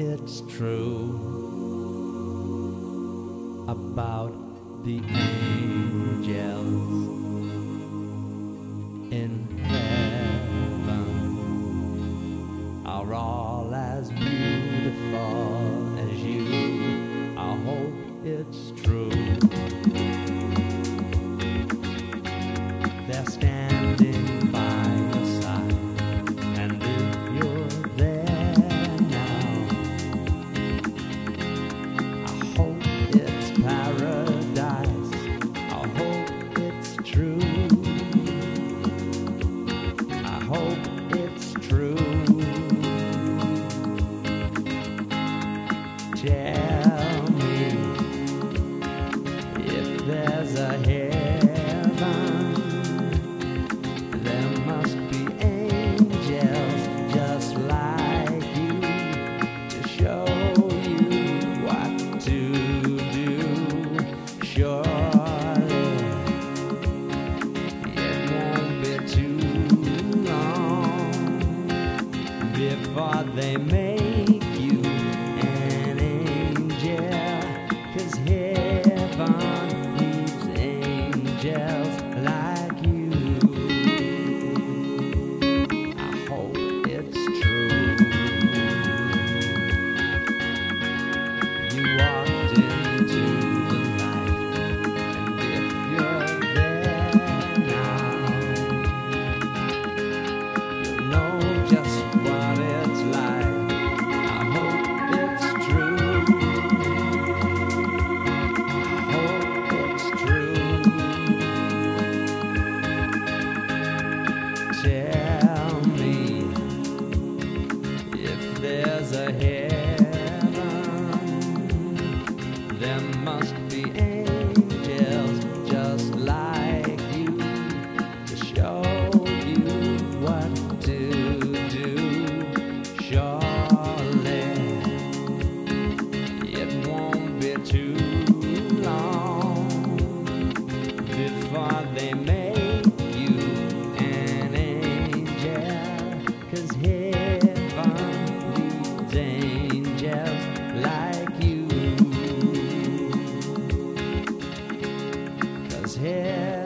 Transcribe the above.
it's true about the angels in heaven are all as beautiful as you. I hope it's true. They're standing Tell me if there's a heaven. There must be angels just like you to show you what to do. Surely it won't be too long before they make tell me if there's a heaven? There must be angels just like you to show you what to do. Surely it won't be too. Here.